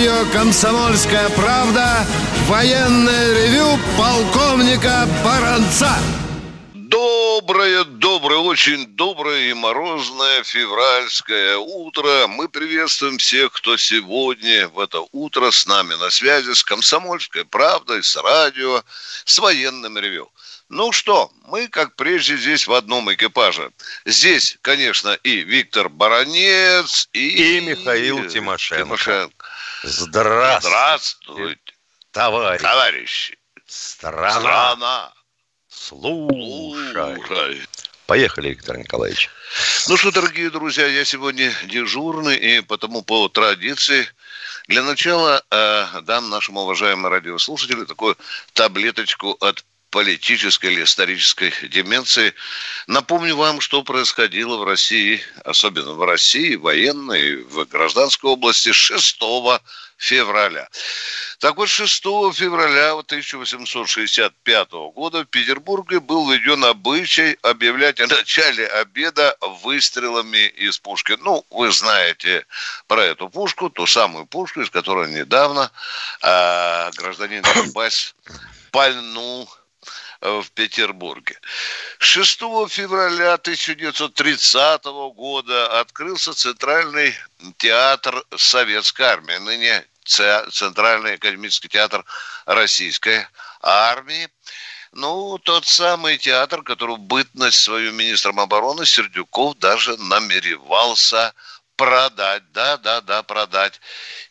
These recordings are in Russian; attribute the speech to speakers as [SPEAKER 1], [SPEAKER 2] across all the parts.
[SPEAKER 1] Радио «Комсомольская правда» военное ревю полковника Баранца.
[SPEAKER 2] Доброе, доброе, очень доброе и морозное февральское утро. Мы приветствуем всех, кто сегодня в это утро с нами на связи с «Комсомольской правдой», с радио, с военным ревю. Ну что, мы, как прежде, здесь в одном экипаже. Здесь, конечно, и Виктор Баранец, и...
[SPEAKER 3] И Михаил Тимошенко.
[SPEAKER 2] Тимошенко.
[SPEAKER 3] Здравствуйте,
[SPEAKER 2] Здравствуйте,
[SPEAKER 3] товарищ.
[SPEAKER 2] товарищи.
[SPEAKER 3] Страна.
[SPEAKER 2] Страна.
[SPEAKER 3] Слушай.
[SPEAKER 2] Слушай.
[SPEAKER 3] Поехали, Виктор Николаевич.
[SPEAKER 2] Ну что, дорогие друзья, я сегодня дежурный, и потому по традиции для начала э, дам нашему уважаемому радиослушателю такую таблеточку от политической или исторической деменции. Напомню вам, что происходило в России, особенно в России, военной, в гражданской области 6 февраля. Так вот, 6 февраля 1865 года в Петербурге был введен обычай объявлять о начале обеда выстрелами из пушки. Ну, вы знаете про эту пушку, ту самую пушку, из которой недавно э, гражданин Донбасс пальнул в Петербурге. 6 февраля 1930 года открылся Центральный театр Советской Армии, ныне Центральный академический театр Российской Армии. Ну, тот самый театр, который бытность свою министром обороны Сердюков даже намеревался продать, да, да, да, продать.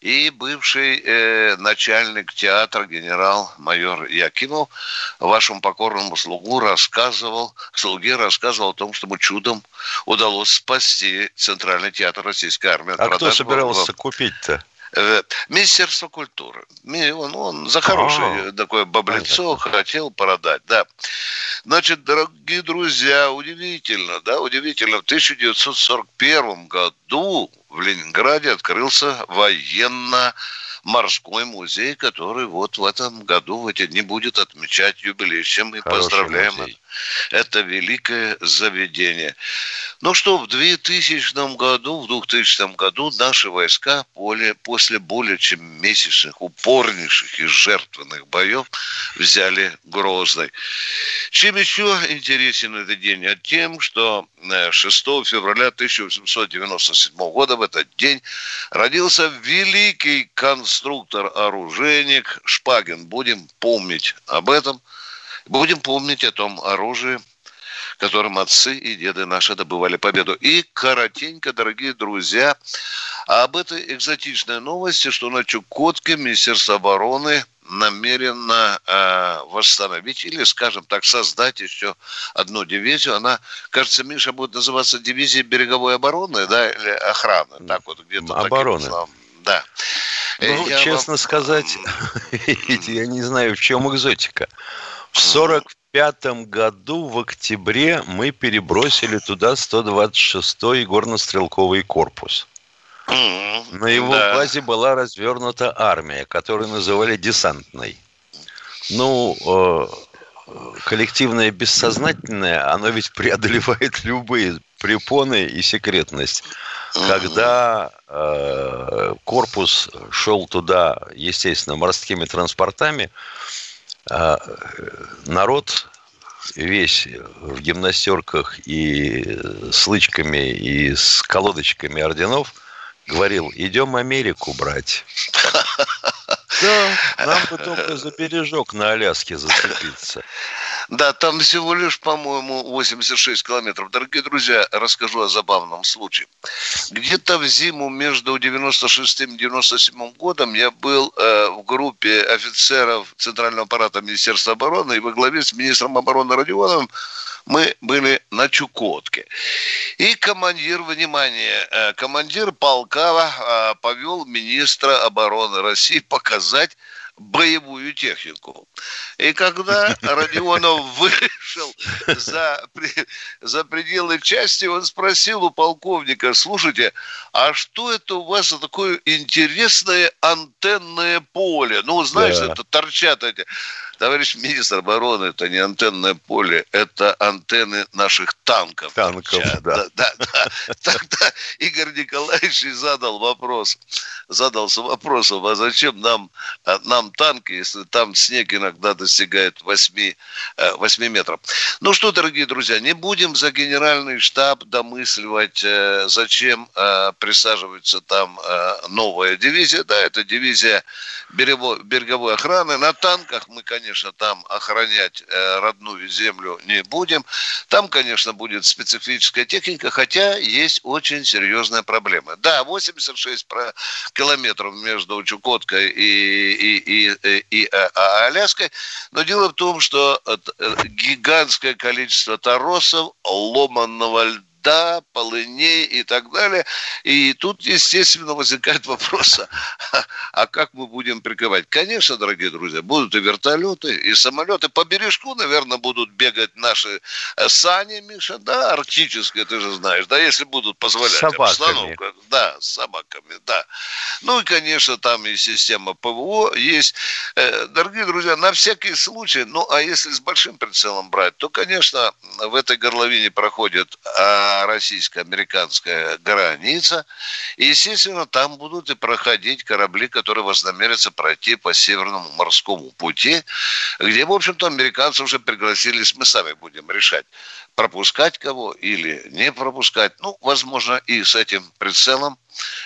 [SPEAKER 2] И бывший э, начальник театра генерал-майор Якимов вашему покорному слугу рассказывал, слуге рассказывал о том, что ему чудом удалось спасти Центральный театр Российской армии.
[SPEAKER 3] А кто собирался купить-то?
[SPEAKER 2] Министерство культуры. Он, он за хорошее
[SPEAKER 3] А,
[SPEAKER 2] такое баблицо хотел продать, да. Значит, дорогие друзья, удивительно, да, удивительно. В 1941 году в Ленинграде открылся военно морской музей, который вот в этом году, в эти дни будет отмечать юбилей. С чем мы
[SPEAKER 3] Хороший
[SPEAKER 2] поздравляем
[SPEAKER 3] музей.
[SPEAKER 2] Это великое заведение. Ну что, в 2000 году, в 2000 году наши войска более, после более чем месячных, упорнейших и жертвенных боев взяли Грозный. Чем еще интересен этот день? А тем, что э, 6 февраля 1897 года в этот день родился великий конструктор-оружейник Шпагин. Будем помнить об этом. Будем помнить о том оружии, которым отцы и деды наши добывали победу. И коротенько, дорогие друзья, об этой экзотичной новости, что на Чукотке Министерство обороны намерено э, восстановить или, скажем так, создать еще одну дивизию. Она, кажется, Миша будет называться дивизией береговой обороны, да, или охраны. Так вот, где-то таким
[SPEAKER 3] Обороны.
[SPEAKER 2] словом. Да.
[SPEAKER 3] Ну,
[SPEAKER 2] я
[SPEAKER 3] честно
[SPEAKER 2] вам-
[SPEAKER 3] сказать, я не знаю, в чем экзотика. В 45 году в октябре мы перебросили туда 126-й горнострелковый корпус. На его
[SPEAKER 2] да.
[SPEAKER 3] базе была развернута армия, которую называли десантной. Ну, э, коллективное бессознательное, оно ведь преодолевает любые препоны и секретность. Когда э, корпус шел туда, естественно, морскими транспортами, э, народ весь в гимнастерках и с лычками и с колодочками орденов говорил, идем Америку брать. Да, нам бы только за бережок на Аляске зацепиться.
[SPEAKER 2] Да, там всего лишь, по-моему, 86 километров. Дорогие друзья, расскажу о забавном случае. Где-то в зиму между 96 и 97 годом я был э, в группе офицеров Центрального аппарата Министерства обороны и во главе с министром обороны Родионовым мы были на Чукотке. И командир, внимание, э, командир полка э, повел министра обороны России показать боевую технику. И когда Родионов вышел за, за пределы части, он спросил у полковника, слушайте, а что это у вас за такое интересное антенное поле? Ну, знаешь, да. это торчат эти Товарищ министр обороны, это не антенное поле, это антенны наших танков.
[SPEAKER 3] Танков, да.
[SPEAKER 2] Да, да, Тогда Игорь Николаевич задал вопрос, задался вопросом, а зачем нам, а, нам танки, если там снег иногда достигает 8, 8 э, метров. Ну что, дорогие друзья, не будем за генеральный штаб домысливать, э, зачем э, присаживается там новая дивизия. Да, это дивизия береговой охраны. На танках мы, конечно, там охранять э, родную землю не будем. Там, конечно, будет специфическая техника, хотя есть очень серьезная проблема. Да, 86 километров между Чукоткой и, и, и, и, и а, а Аляской, но дело в том, что э, гигантское количество торосов, ломанного льда, льда, полыней и так далее. И тут, естественно, возникает вопрос, а, а как мы будем прикрывать? Конечно, дорогие друзья, будут и вертолеты, и самолеты. По бережку, наверное, будут бегать наши э, сани, Миша, да, арктические, ты же знаешь, да, если будут позволять
[SPEAKER 3] собаками. обстановка.
[SPEAKER 2] Да, с собаками, да. Ну и, конечно, там и система ПВО есть. Э, дорогие друзья, на всякий случай, ну а если с большим прицелом брать, то, конечно, в этой горловине проходит а, российско-американская граница. И, естественно, там будут и проходить корабли, которые вознамерятся пройти по Северному морскому пути, где, в общем-то, американцы уже пригласились, мы сами будем решать, пропускать кого или не пропускать. Ну, возможно, и с этим прицелом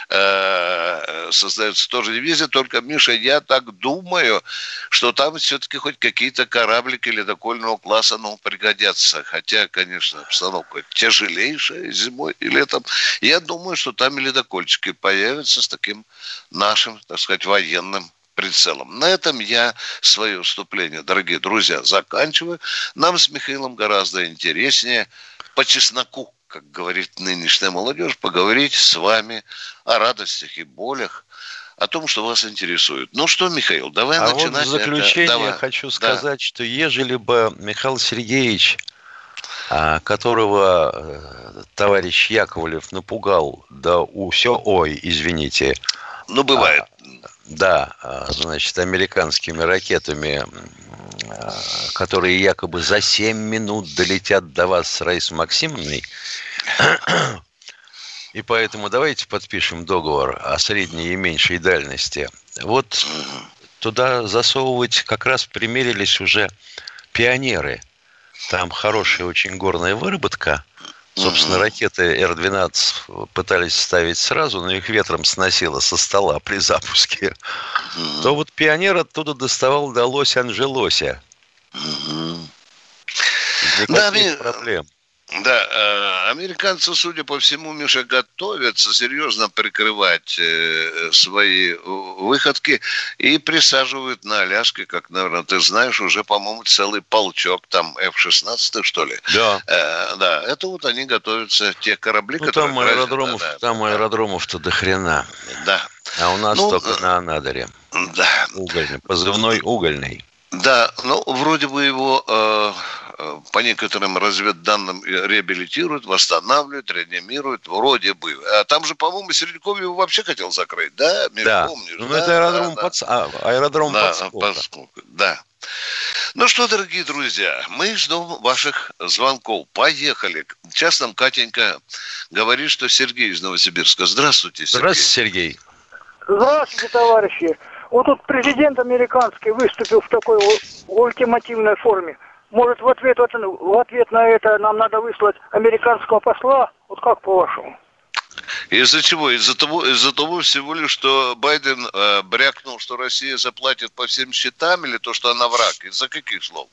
[SPEAKER 2] э, создается тоже дивизия. Только, Миша, я так думаю, что там все-таки хоть какие-то кораблики ледокольного класса ну, пригодятся. Хотя, конечно, обстановка тяжелейшая зимой и летом. Я думаю, что там и ледокольчики появятся с таким нашим, так сказать, военным прицелом. На этом я свое вступление, дорогие друзья, заканчиваю. Нам с Михаилом гораздо интереснее по чесноку, как говорит нынешняя молодежь, поговорить с вами о радостях и болях, о том, что вас интересует. Ну что, Михаил, давай
[SPEAKER 3] а
[SPEAKER 2] начинать.
[SPEAKER 3] Вот в заключение это. давай. хочу сказать, да. что ежели бы Михаил Сергеевич, а, которого э, товарищ Яковлев напугал, да у все, ой, извините.
[SPEAKER 2] Ну, бывает.
[SPEAKER 3] Да, а, значит, американскими ракетами, а, которые якобы за 7 минут долетят до вас с Раисой Максимовной. И поэтому давайте подпишем договор о средней и меньшей дальности. Вот туда засовывать как раз примерились уже пионеры. Там хорошая очень горная выработка. Собственно, ракеты Р-12 пытались ставить сразу, но их ветром сносило со стола при запуске. То вот пионер оттуда доставал до Лос-Анджелося.
[SPEAKER 2] Никаких да, проблем. Да, э, американцы, судя по всему, Миша, готовятся серьезно прикрывать э, свои выходки и присаживают на Аляске, как, наверное, ты знаешь, уже, по-моему, целый полчок, там F-16, что ли.
[SPEAKER 3] Да.
[SPEAKER 2] Э, да, это вот они готовятся, те корабли,
[SPEAKER 3] ну,
[SPEAKER 2] которые...
[SPEAKER 3] Там аэродромов, да, там да, аэродромов-то до хрена.
[SPEAKER 2] Да.
[SPEAKER 3] А у нас ну, только на Анадыре.
[SPEAKER 2] Да.
[SPEAKER 3] Угольный, позывной угольный.
[SPEAKER 2] Да, ну, вроде бы его э, э, по некоторым разведданным реабилитируют, восстанавливают, реанимируют, вроде бы. А там же, по-моему, Середняков его вообще хотел закрыть, да?
[SPEAKER 3] Мне да, помнишь, ну, да? это аэродром, да, под... да. А, аэродром да, подскока.
[SPEAKER 2] Да. Ну что, дорогие друзья, мы ждем ваших звонков. Поехали. Сейчас нам Катенька говорит, что Сергей из Новосибирска. Здравствуйте,
[SPEAKER 3] Сергей. Здравствуйте, Сергей.
[SPEAKER 4] Здравствуйте, товарищи. Вот тут президент американский выступил в такой ультимативной форме. Может, в ответ, в ответ на это нам надо выслать американского посла? Вот как по-вашему?
[SPEAKER 2] Из-за чего? Из-за того, из-за того всего лишь, что Байден э, брякнул, что Россия заплатит по всем счетам, или то, что она враг? Из-за каких слов?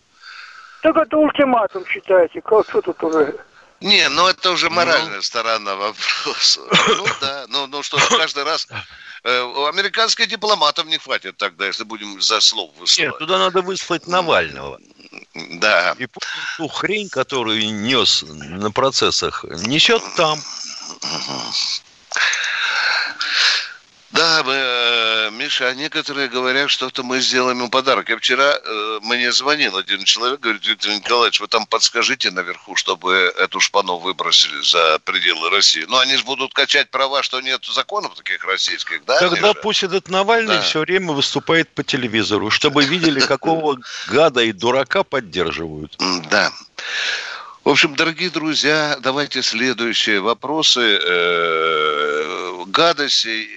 [SPEAKER 4] Так это ультиматум, считаете. Как что тут уже?
[SPEAKER 2] Не, ну это уже моральная ну... сторона вопроса. Ну да, ну, ну что, каждый раз у американских дипломатов не хватит тогда, если будем за слов высылать.
[SPEAKER 3] Нет, туда надо выслать Навального.
[SPEAKER 2] Да.
[SPEAKER 3] И ту хрень, которую нес на процессах, несет там.
[SPEAKER 2] Да, мы, э, Миша, а некоторые говорят, что это мы сделаем ему подарок. Я вчера, э, мне звонил один человек, говорит, Виктор Николаевич, вы там подскажите наверху, чтобы эту шпану выбросили за пределы России. Но они же будут качать права, что нет законов таких российских, да?
[SPEAKER 3] Тогда
[SPEAKER 2] Миша?
[SPEAKER 3] пусть этот Навальный
[SPEAKER 2] Да.
[SPEAKER 3] все время выступает по телевизору, чтобы видели, какого гада и дурака поддерживают.
[SPEAKER 2] Да. В общем, дорогие друзья, давайте следующие вопросы. Э, Гадостей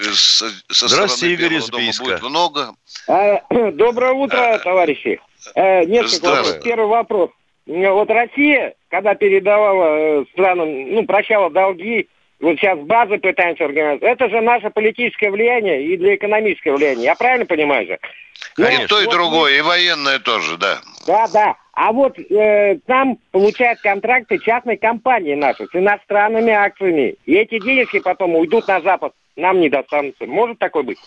[SPEAKER 2] со, со
[SPEAKER 3] Здравствуйте,
[SPEAKER 2] стороны
[SPEAKER 3] Игорь
[SPEAKER 2] Белого
[SPEAKER 3] из
[SPEAKER 2] дома
[SPEAKER 3] Бийска.
[SPEAKER 2] будет много.
[SPEAKER 4] А, Доброе утро, товарищи. Э, Несколько вопросов. Первый вопрос. Э, Вот Россия, когда передавала э, странам, ну, прощала долги, вот сейчас базы пытаемся организовать, это же наше политическое влияние и для экономического влияния. Я правильно понимаю же? Ну,
[SPEAKER 2] и то, и
[SPEAKER 4] вот
[SPEAKER 2] другое, и военное тоже, да.
[SPEAKER 4] Да, да. А вот э, там получают контракты частные компании наши с иностранными акциями. И эти денежки потом уйдут на Запад, нам не достанутся. Может такое быть?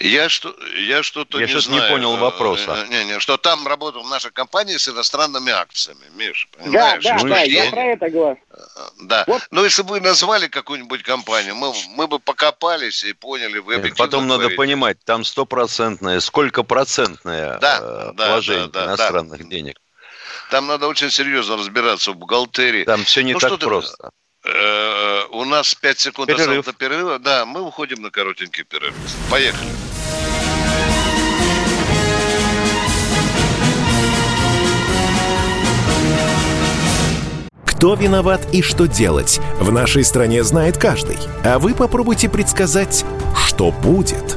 [SPEAKER 2] Я, что, я что-то
[SPEAKER 3] Я
[SPEAKER 2] не
[SPEAKER 3] что-то не
[SPEAKER 2] знаю.
[SPEAKER 3] понял вопроса.
[SPEAKER 2] Э, Не, не, что там работала наша компания с иностранными акциями, Миш,
[SPEAKER 4] Да,
[SPEAKER 2] понимаешь?
[SPEAKER 4] да, да,
[SPEAKER 2] ж
[SPEAKER 4] я
[SPEAKER 2] не-
[SPEAKER 4] про это говорю.
[SPEAKER 2] Да.
[SPEAKER 4] Вот.
[SPEAKER 2] Ну, если бы вы назвали какую-нибудь компанию, мы, мы бы покопались и поняли, вы
[SPEAKER 3] Нет, Потом надо
[SPEAKER 2] говорите.
[SPEAKER 3] понимать, там стопроцентное, сколько процентное
[SPEAKER 2] Да,
[SPEAKER 3] э,
[SPEAKER 2] да,
[SPEAKER 3] вложение
[SPEAKER 2] да, да,
[SPEAKER 3] иностранных денег.
[SPEAKER 2] Там надо очень серьезно разбираться в бухгалтерии.
[SPEAKER 3] Там все не
[SPEAKER 2] Ну,
[SPEAKER 3] так
[SPEAKER 2] что ты-
[SPEAKER 3] просто.
[SPEAKER 2] Э, У нас 5 секунд
[SPEAKER 3] Перерыв.
[SPEAKER 2] до перерыва. Да, мы уходим на коротенький перерыв. Поехали.
[SPEAKER 5] Кто виноват и что делать, в нашей стране знает каждый. А вы попробуйте предсказать, что будет.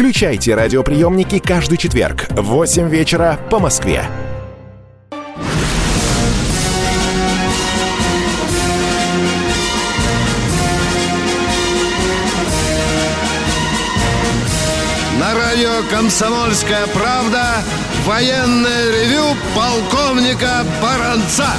[SPEAKER 5] Включайте радиоприемники каждый четверг в 8 вечера по Москве.
[SPEAKER 1] На радио «Комсомольская правда» военное ревю полковника Баранца.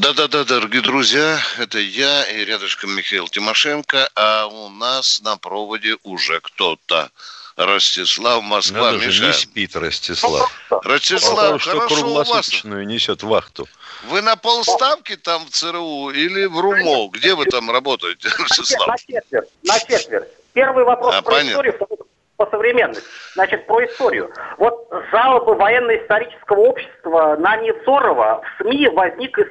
[SPEAKER 2] Да-да-да, дорогие друзья, это я и рядышком Михаил Тимошенко, а у нас на проводе уже кто-то. Ростислав, Москва,
[SPEAKER 3] Надо же,
[SPEAKER 2] Миша.
[SPEAKER 3] не спит Ростислав.
[SPEAKER 2] Ростислав,
[SPEAKER 3] Он что
[SPEAKER 2] хорошо у вас.
[SPEAKER 3] круглосуточную несет вахту.
[SPEAKER 2] Вы на полставки там в ЦРУ или в РУМО? Где вы там работаете, Ростислав?
[SPEAKER 4] На четверть, на четверть. Первый вопрос
[SPEAKER 2] А,
[SPEAKER 4] про
[SPEAKER 2] понятно.
[SPEAKER 4] историю, второй по современности. Значит, про историю. Вот жалобы военно-исторического общества на Невзорова в СМИ возник из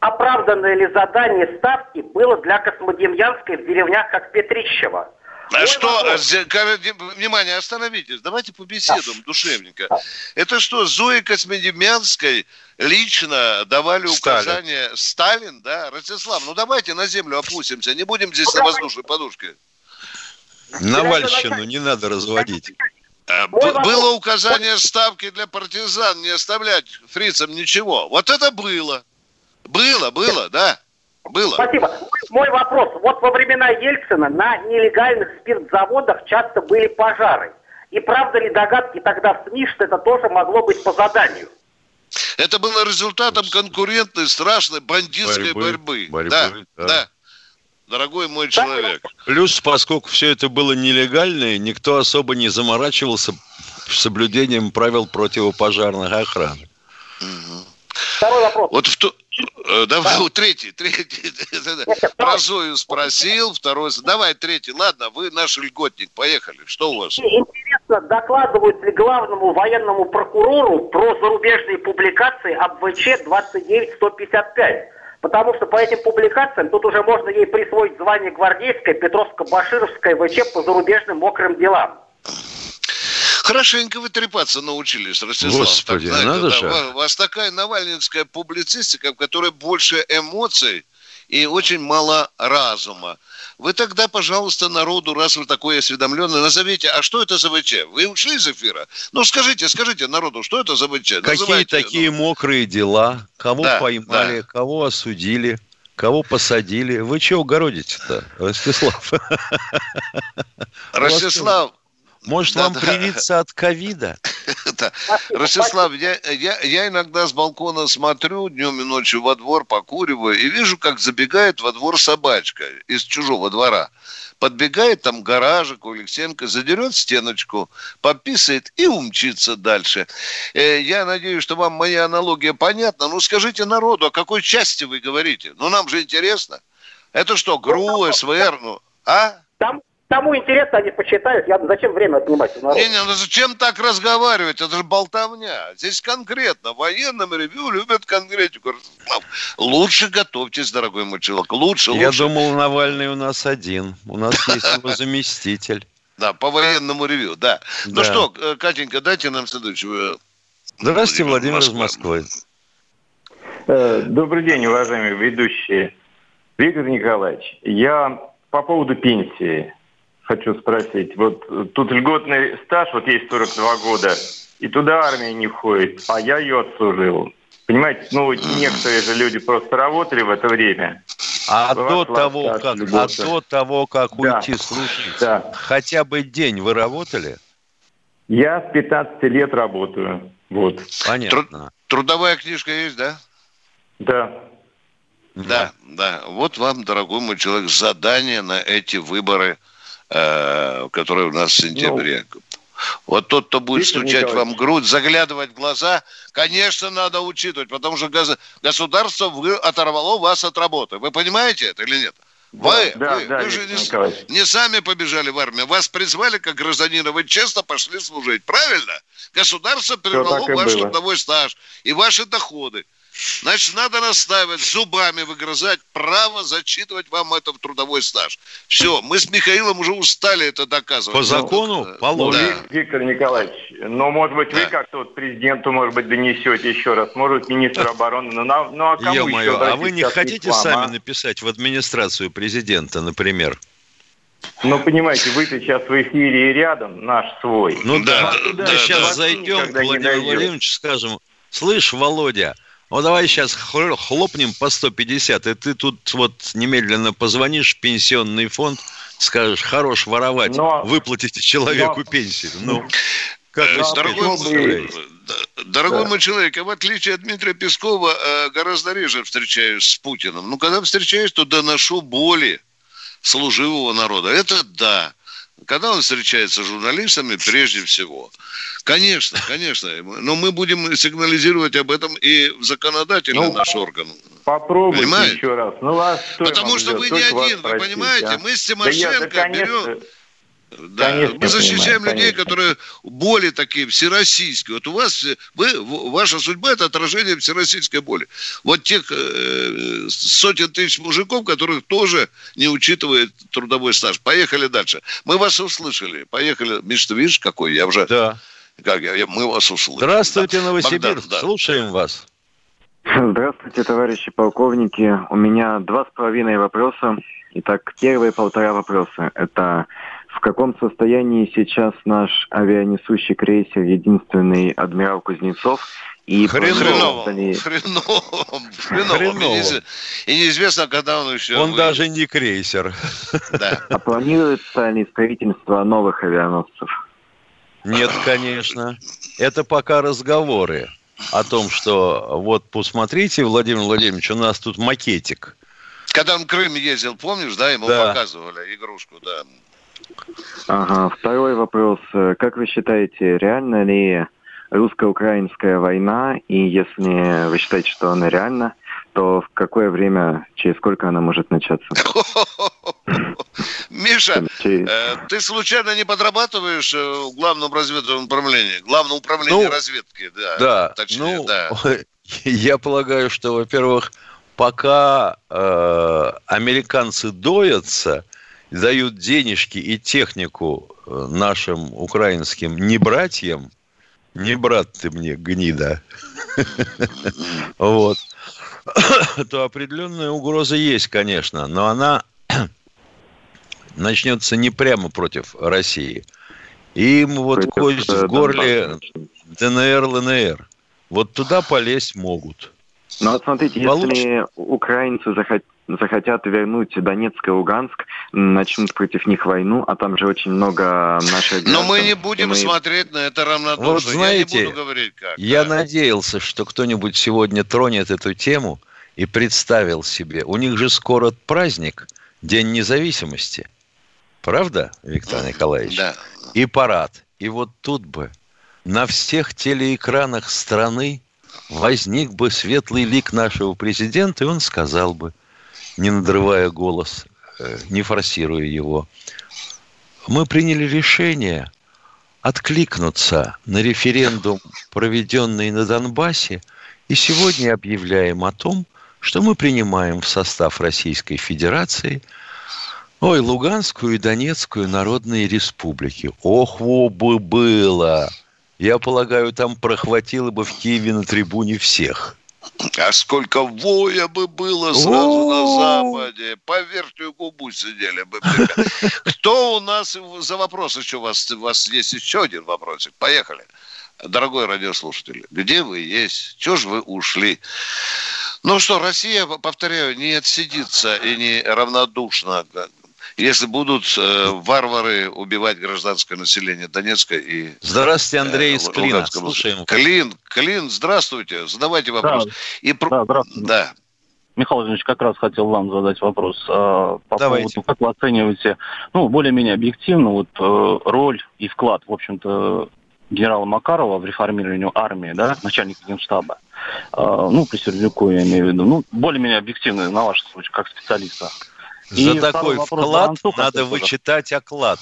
[SPEAKER 4] оправданное ли задание ставки было для Космодемьянской в деревнях как Петрищево.
[SPEAKER 2] А
[SPEAKER 4] Мой
[SPEAKER 2] что,
[SPEAKER 4] вопрос.
[SPEAKER 2] ка- внимание, остановитесь, давайте побеседуем душевненько. Это что, Зои Космодемьянской лично давали
[SPEAKER 3] Сталин.
[SPEAKER 2] указания Сталин, да? Ростислав, ну давайте на землю опустимся, не будем здесь
[SPEAKER 4] Ну,
[SPEAKER 2] на воздушной подушке.
[SPEAKER 3] Навальщину не надо разводить.
[SPEAKER 4] Мой
[SPEAKER 2] б-
[SPEAKER 4] вопрос.
[SPEAKER 2] Было указание ставки для партизан не оставлять фрицам ничего. Вот это было. Было, было, да. Было.
[SPEAKER 4] Спасибо. Мой вопрос. Вот во времена Ельцина на нелегальных спиртзаводах часто были пожары. И правда ли догадки тогда в СМИ, что это тоже могло быть по заданию?
[SPEAKER 2] Это было результатом конкурентной, страшной бандитской борьбы.
[SPEAKER 3] Борьбы, борьбы,
[SPEAKER 2] да,
[SPEAKER 3] да.
[SPEAKER 2] да. Дорогой мой человек.
[SPEAKER 3] Плюс, поскольку все это было нелегально, никто особо не заморачивался соблюдением правил противопожарной охраны.
[SPEAKER 4] Второй вопрос.
[SPEAKER 2] Вот в ту... э, Давай, вот третий, третий. Про Зою спросил, второй... Давай третий. Ладно, вы наш льготник. Поехали. Что у вас?
[SPEAKER 4] Интересно, докладывают ли главному военному прокурору про зарубежные публикации об ВЧ-29155?
[SPEAKER 6] Потому что по этим публикациям тут уже можно ей присвоить звание гвардейской, Петровско-Башировской ВЧ по зарубежным мокрым делам.
[SPEAKER 2] Хорошенько вы трепаться научились, Ростислав.
[SPEAKER 3] Господи, так, надо
[SPEAKER 2] же. У вас такая навальнинская публицистика, в которой больше эмоций и очень мало разума. Вы тогда, пожалуйста, народу, раз вы такой осведомленный, назовите, а что это за ВЧ? Вы ушли из эфира? Ну, скажите, скажите народу, что это за ВЧ?
[SPEAKER 3] Какие Называйте, такие ну... мокрые дела? Кого да, поймали, да. кого осудили? Кого посадили? Вы чего городите-то, Ростислав?
[SPEAKER 2] Ростислав,
[SPEAKER 3] может, да, вам да. привиться от ковида?
[SPEAKER 2] Да. Ростислав, я, я, я иногда с балкона смотрю днем и ночью во двор, покуриваю, и вижу, как забегает во двор собачка из чужого двора. Подбегает там гаражик у Алексеенко, задерет стеночку, пописает и умчится дальше. Э, я надеюсь, что вам моя аналогия понятна. Ну, скажите народу, о какой части вы говорите? Ну, нам же интересно. Это что, ГРУ, СВР, ну, а?
[SPEAKER 6] Там, Кому интересно, они почитают. Я зачем время отнимать?
[SPEAKER 2] Не, не, ну зачем так разговаривать? Это же болтовня. Здесь конкретно. В военном ревью любят конкретику. Лучше готовьтесь, дорогой мой человек. Лучше,
[SPEAKER 3] Я
[SPEAKER 2] лучше.
[SPEAKER 3] думал, Навальный у нас один. У нас есть его заместитель.
[SPEAKER 2] Да, по военному ревью, да. Ну что, э, Катенька, дайте нам следующего.
[SPEAKER 3] Здравствуйте, Владимир из Москвы.
[SPEAKER 7] Э, добрый день, уважаемые ведущие. Виктор Николаевич, я по поводу пенсии хочу спросить. Вот тут льготный стаж, вот есть 42 года, и туда армия не входит, а я ее отслужил. Понимаете, ну некоторые же люди просто работали в это время.
[SPEAKER 3] А до того, как, а до того, как да. уйти служить, да. хотя бы день вы работали?
[SPEAKER 7] Я с 15 лет работаю. Вот.
[SPEAKER 2] Понятно. Труд, трудовая книжка есть, да?
[SPEAKER 7] Да.
[SPEAKER 2] Да, да. Вот вам, дорогой мой человек, задание на эти выборы – Э, который у нас в сентябре. Ну, вот тот, кто будет Виктор стучать Николаевич. вам грудь, заглядывать в глаза, конечно, надо учитывать, потому что государство оторвало вас от работы. Вы понимаете это или нет? Вы, да, вы, да, вы же не, не сами побежали в армию, вас призвали как гражданина, вы честно пошли служить, правильно? Государство прервало ваш трудовой стаж и ваши доходы. Значит, надо настаивать, зубами выгрызать право зачитывать вам это в трудовой стаж. Все, мы с Михаилом уже устали это доказывать.
[SPEAKER 3] По закону
[SPEAKER 7] ну, положено. Да. Виктор Николаевич, ну, может быть, да. вы как-то вот президенту, может быть, донесете еще раз, может, министр обороны, ну, на, ну а кому Ё-моё,
[SPEAKER 3] еще? А вы не хотите вам, сами а? написать в администрацию президента, например?
[SPEAKER 7] Ну, понимаете, вы-то сейчас в эфире и рядом, наш свой.
[SPEAKER 3] Ну да, да, да сейчас да, зайдем к Владимиру Владимировичу, скажем, слышь, Володя, вот давай сейчас хлопнем по 150, и ты тут вот немедленно позвонишь в пенсионный фонд, скажешь, хорош воровать, но, выплатите человеку но, пенсию. Ну,
[SPEAKER 2] как вы дорогой, дорогой да. мой человек, я в отличие от Дмитрия Пескова э, гораздо реже встречаюсь с Путиным. Ну, когда встречаюсь, то доношу боли служивого народа. Это да. Когда он встречается с журналистами, прежде всего. Конечно, конечно. Но мы будем сигнализировать об этом и в законодательный ну, наш орган.
[SPEAKER 7] Попробуйте Понимаете? еще раз. Ну, вас
[SPEAKER 2] Потому что вы не один, вы понимаете? А? Мы с Тимошенко да я, да, берем... Да, Конечно, мы защищаем понимаю, людей, конечно. которые боли такие всероссийские. Вот у вас, вы, ваша судьба – это отражение всероссийской боли. Вот тех э, сотен тысяч мужиков, которых тоже не учитывает трудовой стаж. Поехали дальше. Мы вас услышали. Поехали. Миш, ты видишь, какой я уже...
[SPEAKER 3] Да.
[SPEAKER 2] Как я, мы вас услышали.
[SPEAKER 3] Здравствуйте, Новосибирск. Да. Слушаем вас.
[SPEAKER 8] Здравствуйте, товарищи полковники. У меня два с половиной вопроса. Итак, первые полтора вопроса. Это в каком состоянии сейчас наш авианесущий крейсер, единственный адмирал Кузнецов?
[SPEAKER 2] И хреново, хреново, хреново, хреново. И неизвестно, когда он еще...
[SPEAKER 3] Он вы... даже не крейсер.
[SPEAKER 8] Да. А планируется ли строительство новых авианосцев?
[SPEAKER 3] Нет, конечно. Это пока разговоры о том, что вот посмотрите, Владимир Владимирович, у нас тут макетик.
[SPEAKER 2] Когда он в Крым ездил, помнишь, да, ему да. показывали игрушку, да.
[SPEAKER 8] Ага, второй вопрос. Как вы считаете, реально ли русско-украинская война? И если вы считаете, что она реальна, то в какое время, через сколько она может начаться?
[SPEAKER 2] Миша, э, ты случайно не подрабатываешь э, в главном разведывательном управлении? Главном управлении ну, разведки, да.
[SPEAKER 3] Да, точнее, ну, да. я полагаю, что, во-первых, пока э, американцы доятся, дают денежки и технику э, нашим украинским не братьям, не брат ты мне, гнида, вот, то определенная угроза есть, конечно, но она начнется не прямо против России. Им вот кость в горле ДНР, ЛНР. Вот туда полезть могут.
[SPEAKER 8] Ну вот смотрите, Получ... если украинцы захотят захотят вернуть Донецк и Луганск, начнут против них войну, а там же очень много наших
[SPEAKER 2] граждан. Но мы не будем мы... смотреть на это равнодушно.
[SPEAKER 3] Вот знаете,
[SPEAKER 2] я не буду говорить как.
[SPEAKER 3] Я да. надеялся, что кто-нибудь сегодня тронет эту тему и представил себе. У них же скоро праздник, День независимости. Правда, Виктор Николаевич?
[SPEAKER 2] Да.
[SPEAKER 3] И парад. И вот тут бы на всех телеэкранах страны возник бы светлый лик нашего президента, и он сказал бы, не надрывая голос, э, не форсируя его, мы приняли решение откликнуться на референдум, проведенный на Донбассе, и сегодня объявляем о том, что мы принимаем в состав Российской Федерации Ой, Луганскую и Донецкую народные республики. Ох, во бы было! Я полагаю, там прохватило бы в Киеве на трибуне всех.
[SPEAKER 2] А сколько воя бы было сразу на Западе. По верхнюю губу сидели бы. Кто у нас за вопрос еще у вас? У вас есть еще один вопросик. Поехали. Дорогой радиослушатель, где вы есть? Чего же вы ушли? Ну что, Россия, повторяю, не отсидится и не равнодушна если будут э, варвары убивать гражданское население Донецка и
[SPEAKER 3] Здравствуйте, Андрей из э, Клина. Слушаем.
[SPEAKER 2] Клин, Клин, здравствуйте. Задавайте вопрос. Да,
[SPEAKER 9] и... да здравствуйте. Да. Михаил Владимирович, как раз хотел вам задать вопрос а, по Давайте. поводу, как вы оцениваете, ну, более-менее объективно, вот э, роль и вклад, в общем-то, генерала Макарова в реформировании армии, да, начальника генштаба, э, ну, при Сердюку я имею в виду, ну, более-менее объективно, на ваш случай, как специалиста.
[SPEAKER 3] За и такой вклад надо вычитать оклад.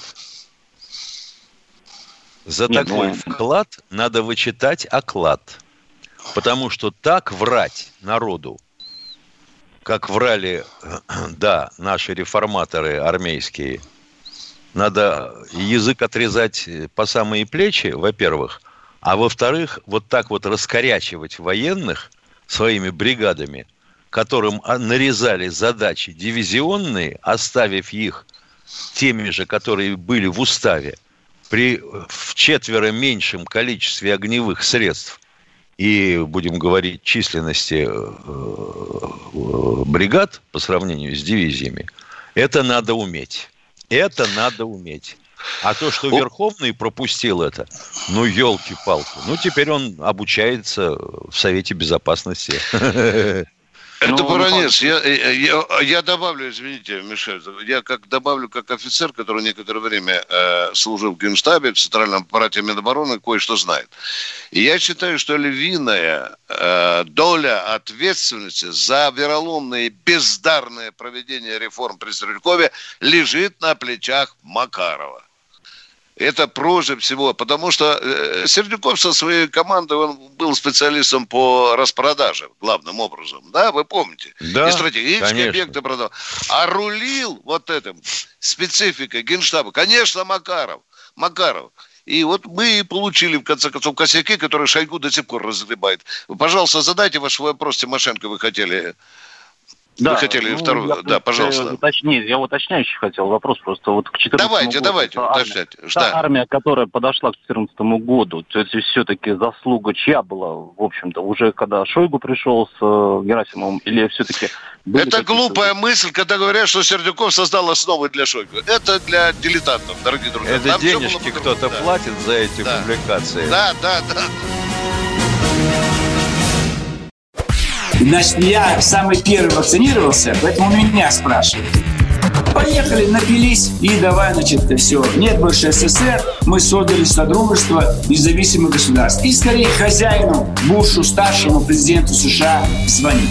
[SPEAKER 3] За Нет, такой ну... вклад надо вычитать оклад. Потому что так врать народу, как врали, да, наши реформаторы армейские, надо язык отрезать по самые плечи, во-первых, а во-вторых, вот так вот раскорячивать военных своими бригадами – которым а, нарезали задачи дивизионные, оставив их теми же, которые были в уставе, при в четверо меньшем количестве огневых средств и, будем говорить, численности э, э, бригад по сравнению с дивизиями, это надо уметь. Это надо уметь. А то, что Верховный пропустил это, ну, елки-палки. Ну, теперь он обучается в Совете Безопасности.
[SPEAKER 2] Это ну, баронец. Я, я, я добавлю, извините, Мишель, я как добавлю как офицер, который некоторое время э, служил в Генштабе, в Центральном аппарате Минобороны, кое-что знает. И я считаю, что львиная э, доля ответственности за вероломное и бездарное проведение реформ при Стрелькове лежит на плечах Макарова. Это проще всего, потому что э, Сердюков со своей командой, он был специалистом по распродаже, главным образом, да, вы помните?
[SPEAKER 3] Да,
[SPEAKER 2] И стратегические объекты продал. А рулил вот этим спецификой генштаба, конечно, Макаров. Макаров. И вот мы и получили, в конце концов, косяки, которые Шойгу до сих пор разгребает. Пожалуйста, задайте ваш вопрос, Тимошенко, вы хотели да, Вы хотели ну, второй? Я, да, пожалуйста.
[SPEAKER 9] Уточнить, я уточняющий хотел вопрос просто. Вот к 14
[SPEAKER 2] давайте, году, давайте,
[SPEAKER 9] уточняйте. Армия, да. армия, которая подошла к 2014 году, то есть все-таки заслуга чья была, в общем-то, уже когда Шойгу пришел с э, Герасимовым, или все-таки...
[SPEAKER 2] Это глупая мысль, когда говорят, что Сердюков создал основы для Шойгу. Это для дилетантов, дорогие друзья.
[SPEAKER 3] Это Нам денежки кто-то да. платит за эти да. публикации.
[SPEAKER 2] Да, да, да.
[SPEAKER 10] Значит, я самый первый вакцинировался, поэтому меня спрашивают. Поехали, напились и давай, значит, все. Нет больше СССР, мы создали Содружество независимых государств. И скорее хозяину, Бушу, старшему президенту США звонить.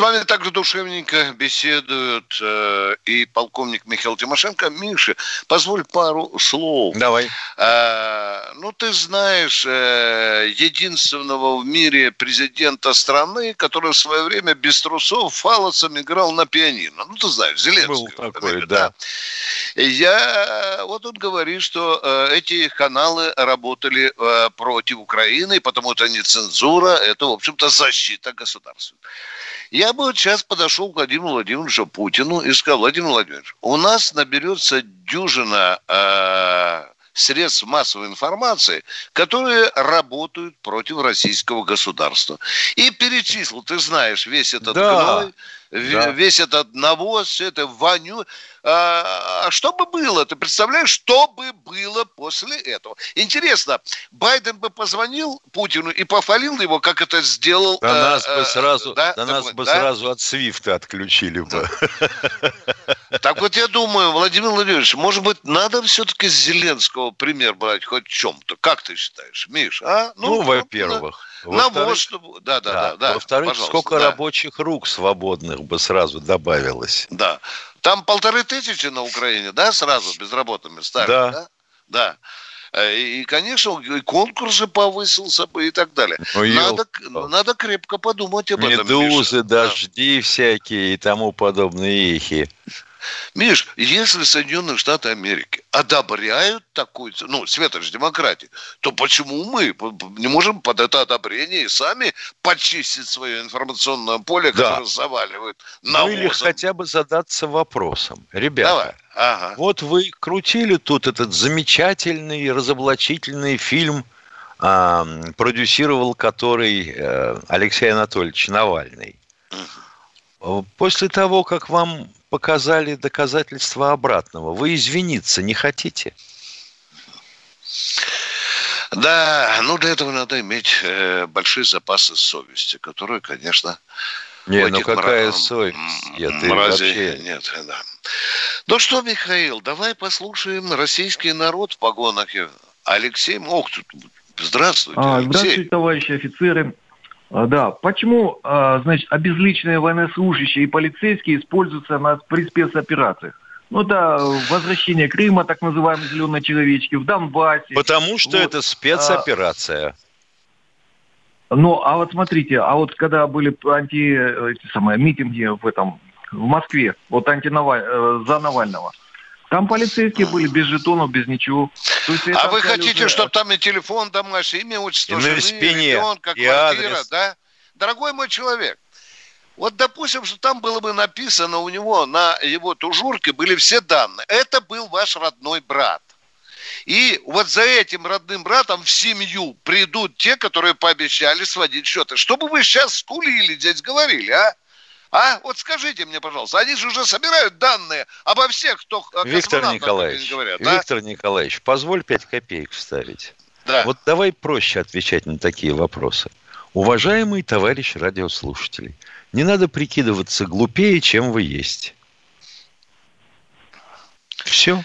[SPEAKER 2] С вами также душевненько беседуют э, и полковник Михаил Тимошенко. Миша, позволь пару слов.
[SPEAKER 3] Давай.
[SPEAKER 2] Э, ну, ты знаешь э, единственного в мире президента страны, который в свое время без трусов фалосом играл на пианино. Ну, ты знаешь, Зеленский.
[SPEAKER 3] Был такой, да.
[SPEAKER 2] да. Я вот тут говорит, что э, эти каналы работали э, против Украины, потому что не цензура, это, в общем-то, защита государства. Я бы вот сейчас подошел к Владимиру Владимировичу Путину и сказал, Владимир Владимирович, у нас наберется дюжина э, средств массовой информации, которые работают против российского государства. И перечислил, ты знаешь, весь этот
[SPEAKER 3] Да.
[SPEAKER 2] гной,
[SPEAKER 3] Да.
[SPEAKER 2] весь этот навоз, все это воню. А, а что бы было? Ты представляешь, что бы было после этого? Интересно, Байден бы позвонил Путину и похвалил его, как это сделал...
[SPEAKER 3] Да
[SPEAKER 2] э,
[SPEAKER 3] нас бы
[SPEAKER 2] э,
[SPEAKER 3] сразу,
[SPEAKER 2] да,
[SPEAKER 3] нас бы
[SPEAKER 2] да?
[SPEAKER 3] сразу от Свифта отключили бы.
[SPEAKER 2] Так вот я думаю, Владимир Владимирович, может быть, надо все-таки с Зеленского пример брать хоть в чем-то. Как ты считаешь, Миш? А?
[SPEAKER 3] Ну, во-первых.
[SPEAKER 2] На
[SPEAKER 3] Во-вторых,
[SPEAKER 2] вот, чтобы... Да, да, да. да,
[SPEAKER 3] Во-вторых, сколько
[SPEAKER 2] да.
[SPEAKER 3] рабочих рук свободных бы сразу добавилось.
[SPEAKER 2] Да. Там полторы тысячи на Украине, да, сразу безработными стали,
[SPEAKER 3] Да.
[SPEAKER 2] да? Да. Э, И, конечно, и конкурс же повысился бы и так далее.
[SPEAKER 3] Ну,
[SPEAKER 2] надо, надо крепко подумать об этом,
[SPEAKER 3] Медузы, дожди всякие и тому подобные эхи.
[SPEAKER 2] Миш, если Соединенные Штаты Америки одобряют такую, ну, светоч демократии, то почему мы не можем под это одобрение и сами почистить свое информационное поле,
[SPEAKER 3] Да.
[SPEAKER 2] которое заваливают
[SPEAKER 3] Ну
[SPEAKER 2] навозом?
[SPEAKER 3] или хотя бы задаться вопросом. Ребята,
[SPEAKER 2] Давай. Ага.
[SPEAKER 3] вот вы крутили тут этот замечательный, разоблачительный фильм, а, продюсировал который э, Алексей Анатольевич Навальный. Э, После того, как вам показали доказательства обратного, вы извиниться не хотите?
[SPEAKER 2] Да, ну для этого надо иметь э, большие запасы совести, которые, конечно,
[SPEAKER 3] Не, ну какая
[SPEAKER 2] мра-
[SPEAKER 3] ты
[SPEAKER 2] мразей
[SPEAKER 3] вообще-
[SPEAKER 2] нет, да. Ну что, Михаил, давай послушаем российский народ в погонах. Алексей, ох, тут, здравствуйте,
[SPEAKER 11] А,
[SPEAKER 2] Алексей.
[SPEAKER 11] здравствуйте, товарищи офицеры. А, Да, почему, а, значит, обезличенные военнослужащие и полицейские используются на, при спецоперациях? Ну да, возвращение Крыма, так называемые зеленые человечки, в Донбассе.
[SPEAKER 3] Потому что
[SPEAKER 11] Вот.
[SPEAKER 3] это спецоперация.
[SPEAKER 11] Ну, а вот смотрите, а вот когда были анти, эти самые, митинги в этом, в Москве, вот антинаваль, э, за Навального, там полицейские были без жетонов, без ничего. То есть
[SPEAKER 2] А вы хотите,
[SPEAKER 11] уже-
[SPEAKER 2] чтобы там и телефон домашний, имя, отчество,
[SPEAKER 3] И на
[SPEAKER 2] жены,
[SPEAKER 3] спине,
[SPEAKER 2] ребенка,
[SPEAKER 3] и
[SPEAKER 2] квартира,
[SPEAKER 3] адрес.
[SPEAKER 2] да? Дорогой мой человек, вот допустим, что там было бы написано у него на его тужурке были все данные. Это был ваш родной брат. И вот за этим родным братом в семью придут те, которые пообещали сводить счеты. Что бы вы сейчас скулили здесь говорили, а? А? Вот скажите мне, пожалуйста, они же уже собирают данные обо всех, кто
[SPEAKER 3] Виктор Николаевич,
[SPEAKER 2] говорят, да?
[SPEAKER 3] Виктор Николаевич, позволь 5 копеек вставить.
[SPEAKER 2] Да.
[SPEAKER 3] Вот давай проще отвечать на такие вопросы. Уважаемый товарищ радиослушателей, не надо прикидываться глупее, чем вы есть. Все.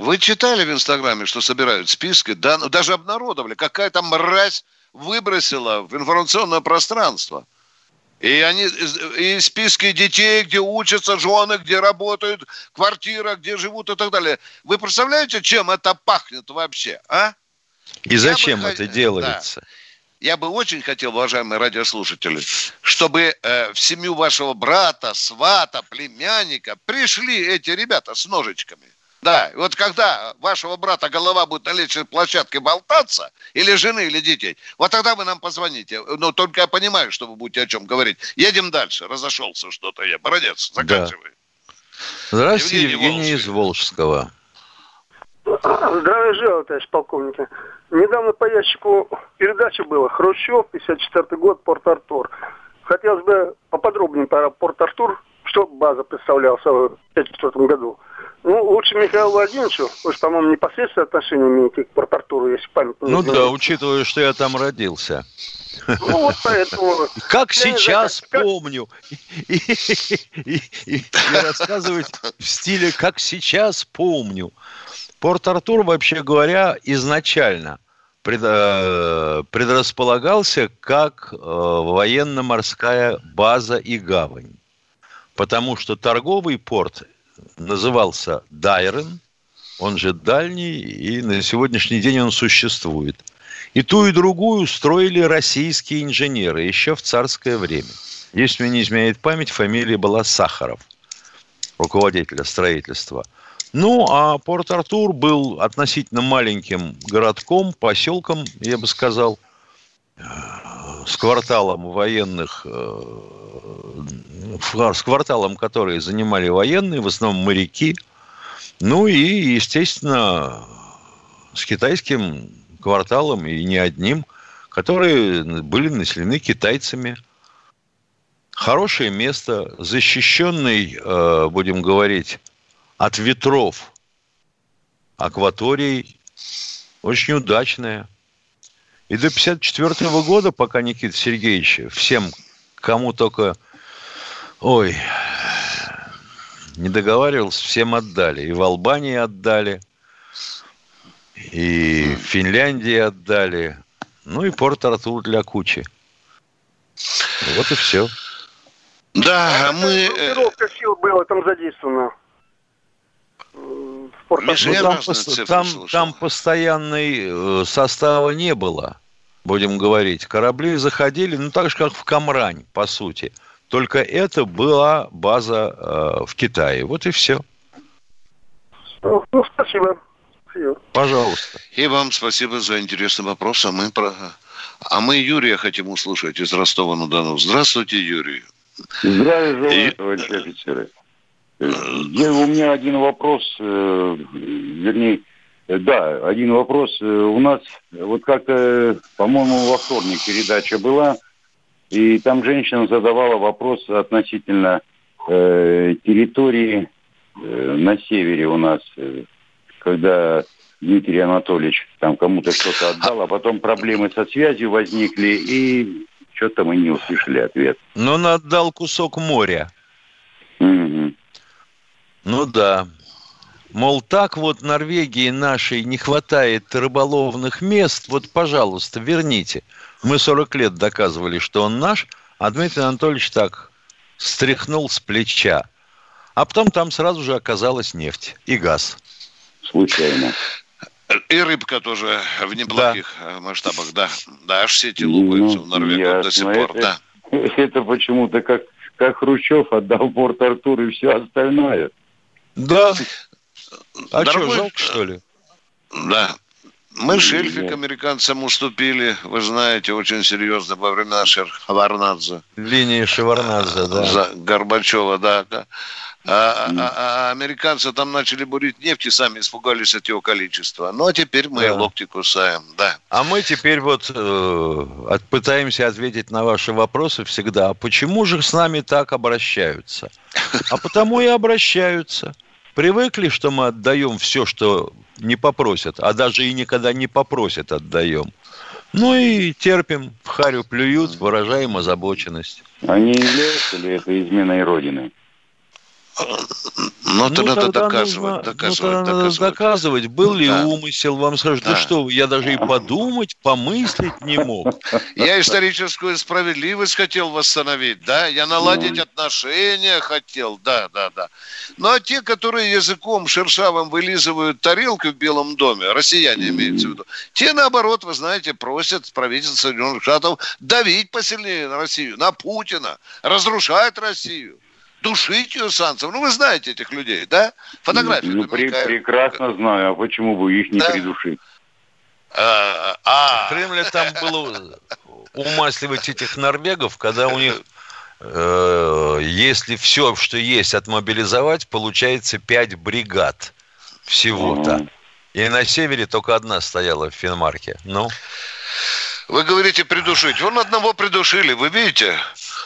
[SPEAKER 2] Вы читали в Инстаграме, что собирают списки, да, ну, даже обнародовали, какая-то мразь выбросила в информационное пространство. И они и списки детей, где учатся жены, где работают, квартира, где живут и так далее. Вы представляете, чем это пахнет вообще, а?
[SPEAKER 3] И
[SPEAKER 2] Я
[SPEAKER 3] зачем
[SPEAKER 2] бы
[SPEAKER 3] это делается?
[SPEAKER 2] Я бы очень хотел, уважаемые радиослушатели, чтобы э, в семью вашего брата, свата, племянника пришли эти ребята с ножичками. Да, и вот когда вашего брата голова будет на лестничной площадке болтаться, или жены, или детей, вот тогда вы нам позвоните. Но только я понимаю, что вы будете о чем говорить. Едем дальше. Разошелся что-то я. Молодец, заканчивай.
[SPEAKER 3] Здравствуйте,
[SPEAKER 2] Евгений
[SPEAKER 3] Евгений из Волжского.
[SPEAKER 12] Здравия желаю, товарищ полковник. Недавно по ящику передача была «Хрущев», 54 год, Порт-Артур. Хотелось бы поподробнее про Порт-Артур, что база представляла в 1954 году. Ну, лучше Михаилу Владимировичу, вы же, по-моему, непосредственное отношение имеете к Порт-Артуру, если память не
[SPEAKER 3] Ну да, учитывая, что я там родился.
[SPEAKER 12] Ну, вот поэтому...
[SPEAKER 3] Как сейчас помню. И, и, и, и рассказывать в стиле «как сейчас помню». Порт-Артур, вообще говоря, изначально пред, э, предрасполагался как э, военно-морская база и гавань. Потому что торговый порт назывался Дайрен, он же дальний, и на сегодняшний день он существует. И ту, и другую строили российские инженеры еще в царское время. Если мне не изменяет память, фамилия была Сахаров, руководителя строительства. Ну, а Порт-Артур был относительно маленьким городком, поселком, я бы сказал, с кварталом военных, э, с кварталом, которые занимали военные, в основном моряки, ну и, естественно, с китайским кварталом и не одним, которые были населены китайцами. Хорошее место, защищенный, э, будем говорить, от ветров акваторий, очень удачная. И до 1954 года, пока Никита Сергеевич всем, кому только, ой, не договаривался, всем отдали. И в Албании отдали, и в Финляндии отдали, ну и Порт-Артур для кучи. Вот и все.
[SPEAKER 12] Да, а мы... Группировка сил была там задействована.
[SPEAKER 3] Ну, там, там, там постоянной э, состава не было, будем говорить. Корабли заходили, ну так же, как в Камрань, по сути. Только это была база э, в Китае. Вот и все.
[SPEAKER 12] Ну, ну спасибо.
[SPEAKER 3] Пожалуйста.
[SPEAKER 2] И вам спасибо за интересный вопрос. А мы, про... а мы Юрия хотим услышать из Ростова-на-Дону. Здравствуйте, Юрий.
[SPEAKER 13] Здравия желаю, товарищи офицеры. Я, у меня один вопрос, э, вернее, да, один вопрос. Э, у нас вот как-то, по-моему, во вторник передача была, и там женщина задавала вопрос относительно э, территории э, на севере у нас, э, когда Дмитрий Анатольевич там кому-то что-то отдал, а потом проблемы со связью возникли, и что-то мы не услышали ответ.
[SPEAKER 3] Но он отдал кусок моря. Угу. Ну да. Мол, так вот Норвегии нашей не хватает рыболовных мест, вот, пожалуйста, верните. Мы 40 лет доказывали, что он наш, а Дмитрий Анатольевич так стряхнул с плеча. А потом там сразу же оказалась нефть и газ.
[SPEAKER 13] Случайно.
[SPEAKER 2] И рыбка тоже в неплохих да. масштабах, да. Да, аж сети лупаются ну, в Норвегии до сих пор,
[SPEAKER 13] это, да. Это почему-то как, как Хрущев отдал порт Артур и все остальное.
[SPEAKER 3] Да. А Дорогой... что, жалко, что ли?
[SPEAKER 2] Да. Мы шельфик американцам уступили, вы знаете, очень серьезно во времена Шеварнадзе.
[SPEAKER 3] Линии Шеварнадзе, да. За
[SPEAKER 2] Горбачева, да. да. А, а, а американцы там начали бурить нефть и сами испугались от его количества. Ну, а теперь мы да. локти кусаем, да.
[SPEAKER 3] А мы теперь вот э, пытаемся ответить на ваши вопросы всегда. А почему же с нами так обращаются? А потому и обращаются. Привыкли, что мы отдаем все, что не попросят, а даже и никогда не попросят отдаем. Ну и терпим, в харю плюют, выражаем озабоченность.
[SPEAKER 13] А не является ли это изменой Родины?
[SPEAKER 2] Но ну, это надо доказывать, нужно, доказывать, ну, доказывать.
[SPEAKER 3] доказывать. Был ли да. умысел, вам скажут, да. да что, я даже и подумать, помыслить не мог.
[SPEAKER 2] Я историческую справедливость хотел восстановить, да, я наладить ну. отношения хотел, да, да, да. Ну, а те, которые языком шершавым вылизывают тарелку в Белом доме, россияне имеется в виду, те, наоборот, вы знаете, просят правительство Соединенных Штатов давить посильнее на Россию, на Путина, разрушать Россию душить ее санкциями. Ну, вы знаете этих людей, да?
[SPEAKER 13] Фотографии. Ну, при, прекрасно знаю. А почему бы их не да. придушить?
[SPEAKER 3] А, а. В Кремле там было умасливать этих норвегов, когда у них, э, если все, что есть, отмобилизовать, получается 5 бригад всего-то. И на севере только одна стояла в Финмарке. Ну?
[SPEAKER 2] Вы говорите придушить. Вон одного придушили, вы видите?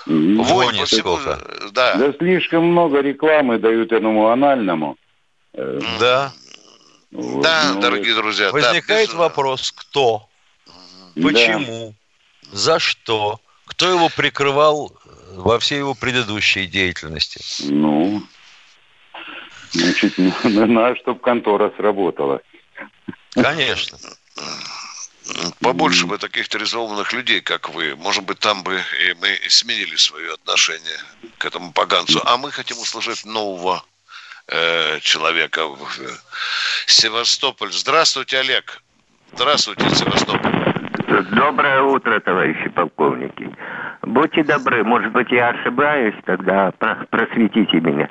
[SPEAKER 13] Вонь всему... Да. да слишком много рекламы дают этому анальному.
[SPEAKER 3] Э, да.
[SPEAKER 2] Вот, да, ну, дорогие друзья.
[SPEAKER 3] Возникает да, вопрос, кто, почему, да. за что, кто его прикрывал во всей его предыдущей деятельности?
[SPEAKER 13] Ну, значит, надо, чтобы контора сработала.
[SPEAKER 3] Конечно.
[SPEAKER 2] Побольше бы таких терроризованных людей, как вы. Может быть, там бы и мы сменили свое отношение к этому поганцу. А мы хотим услышать нового э, человека в Севастополь. Здравствуйте, Олег. Здравствуйте, Севастополь.
[SPEAKER 14] Доброе утро, товарищи полковники. Будьте добры, может быть, я ошибаюсь, тогда просветите меня.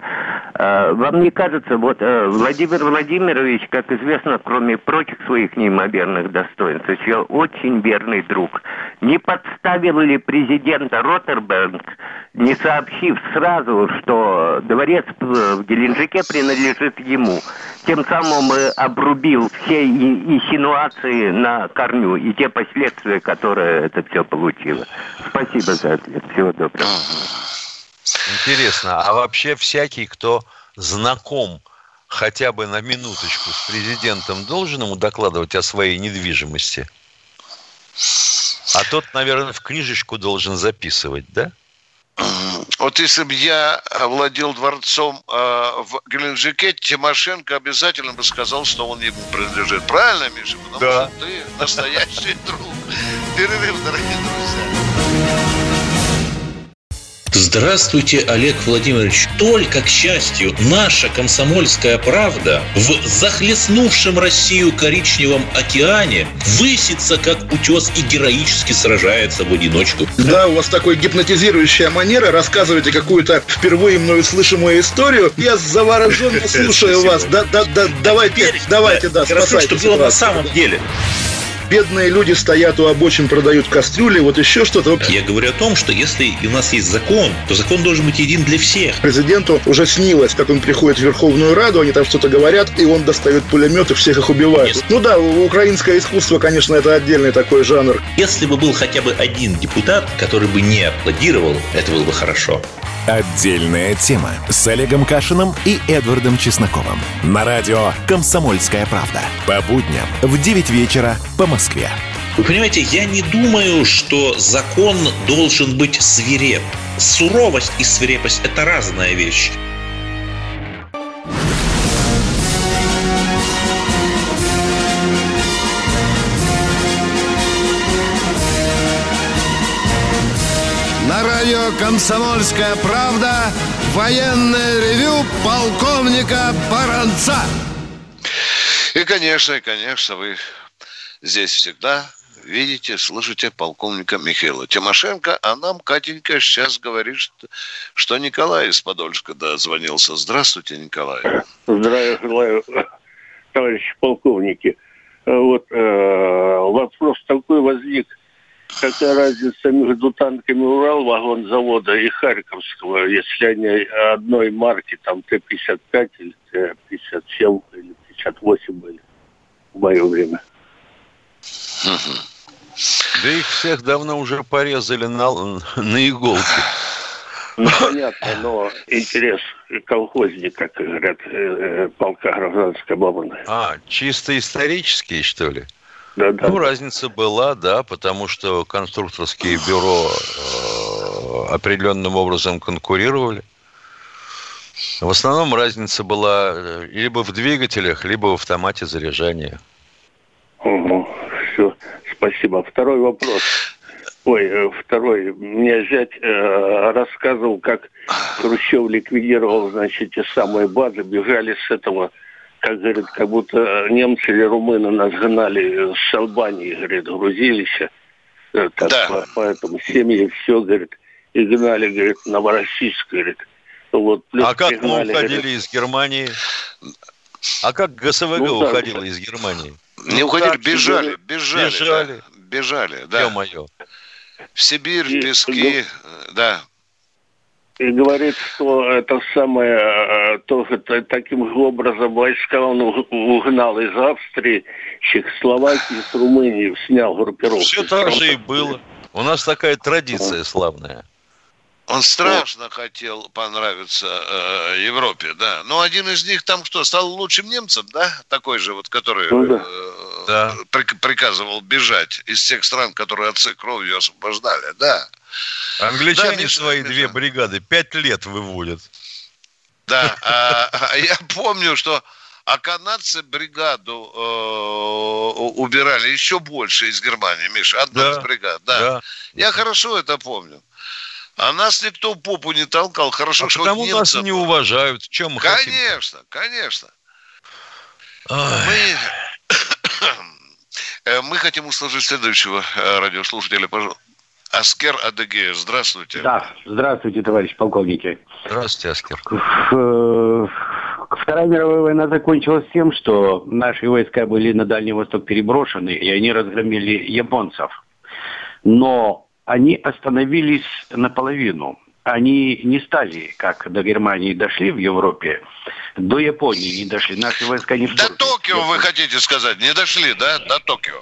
[SPEAKER 14] А, вам не кажется, вот э, Владимир Владимирович, как известно, кроме прочих своих неимоверных достоинств, еще очень верный друг. Не подставил ли президента Роттерберг, не сообщив сразу, что дворец в Геленджике принадлежит ему? Тем самым обрубил все инсинуации на корню и те последствия, которые это все получило. Спасибо за ответ. Всего доброго.
[SPEAKER 3] Интересно, а вообще всякий, кто знаком хотя бы на минуточку с президентом, должен ему докладывать о своей недвижимости? А тот, наверное, в книжечку должен записывать, да?
[SPEAKER 2] Вот если бы я владел дворцом э, в Геленджике, Тимошенко обязательно бы сказал, что он ему принадлежит. Правильно, Миша? Потому да. что ты настоящий друг. Перерыв, дорогие друзья.
[SPEAKER 15] Здравствуйте, Олег Владимирович. Только, к счастью, наша комсомольская правда в захлестнувшем Россию коричневом океане высится, как утес, и героически сражается в одиночку.
[SPEAKER 16] Да, у вас такой гипнотизирующая манера. Рассказываете какую-то впервые мною слышимую историю. Я завороженно слушаю вас. Да, да, да, давайте, давайте, да,
[SPEAKER 15] спасайте. что было на самом деле
[SPEAKER 16] бедные люди стоят у обочин, продают кастрюли, вот еще что-то.
[SPEAKER 15] Я говорю о том, что если у нас есть закон, то закон должен быть един для всех.
[SPEAKER 16] Президенту уже снилось, как он приходит в Верховную Раду, они там что-то говорят, и он достает пулемет и всех их убивает. Нет. Ну да, украинское искусство, конечно, это отдельный такой жанр.
[SPEAKER 15] Если бы был хотя бы один депутат, который бы не аплодировал, это было бы хорошо.
[SPEAKER 5] Отдельная тема с Олегом Кашиным и Эдвардом Чесноковым. На радио «Комсомольская правда». По будням в 9 вечера по Москве.
[SPEAKER 15] Вы понимаете, я не думаю, что закон должен быть свиреп. Суровость и свирепость – это разная вещь.
[SPEAKER 1] Радио «Комсомольская правда» военное ревю полковника Баранца.
[SPEAKER 2] И, конечно, и, конечно, вы здесь всегда видите, слышите полковника Михаила Тимошенко, а нам Катенька сейчас говорит, что, что Николай из Подольска дозвонился. Здравствуйте, Николай.
[SPEAKER 17] Здравия желаю, товарищи полковники. Вот э, вопрос такой возник – какая разница между танками Урал, вагон завода и Харьковского, если они одной марки, там Т-55 или Т-57 или 58 были в мое время.
[SPEAKER 3] Да их всех давно уже порезали на, на иголки.
[SPEAKER 17] Ну, понятно, но интерес колхозник, как говорят, э, э, полка гражданской обороны.
[SPEAKER 3] А, чисто исторический, что ли? Да, да. Ну, разница была, да, потому что конструкторские бюро э, определенным образом конкурировали. В основном разница была э, либо в двигателях, либо в автомате заряжания.
[SPEAKER 17] Угу, все, спасибо. Второй вопрос. Ой, э, второй. Мне зять э, рассказывал, как Хрущев ликвидировал, значит, те самые базы, бежали с этого как говорит, как будто немцы или румыны нас гнали с Албании, говорит, грузились. Э, так, да. Поэтому семьи все, говорит, и гнали, говорит, Новороссийск, говорит.
[SPEAKER 3] Вот, а как пригнали, мы уходили говорит, из Германии? А как ГСВГ ну, уходила да. из Германии?
[SPEAKER 2] Не ну, уходили, бежали, бежали. Бежали. Да, бежали, да.
[SPEAKER 3] Ё-моё.
[SPEAKER 2] В Сибирь, в пески, да.
[SPEAKER 17] И говорит, что это самое, э, тоже таким образом войска он угнал из Австрии, Чехословакии, из Румынии, снял группировку.
[SPEAKER 3] Все так же и было. У нас такая традиция славная.
[SPEAKER 2] Он страшно вот. хотел понравиться э, Европе, да. Но один из них там что, стал лучшим немцем, да? Такой же вот, который ну, да. Э, да. При, приказывал бежать из тех стран, которые отцы кровью освобождали, да.
[SPEAKER 3] Англичане да, свои Миша. две бригады пять лет выводят.
[SPEAKER 2] Да, а, а я помню, что а канадцы бригаду э, убирали еще больше из Германии, Миша, одну да, из бригад, да. да. Я хорошо это помню. А нас никто попу не толкал. Хорошо, а что
[SPEAKER 3] потому нас не уважают. Чем мы
[SPEAKER 2] Конечно, хотим? конечно. Мы... Э, мы хотим услышать следующего э, радиослушателя, пожалуйста. Аскер Адыгея, здравствуйте.
[SPEAKER 18] Да, здравствуйте, товарищ полковники.
[SPEAKER 3] Здравствуйте, Аскер.
[SPEAKER 18] Э, Вторая мировая война закончилась тем, что наши войска были на Дальний Восток переброшены, и они разгромили японцев. Но они остановились наполовину. Они не стали, как до Германии дошли в Европе, до Японии не дошли. Наши войска не
[SPEAKER 2] До Токио, вы хотите сказать, не дошли, да, до Токио?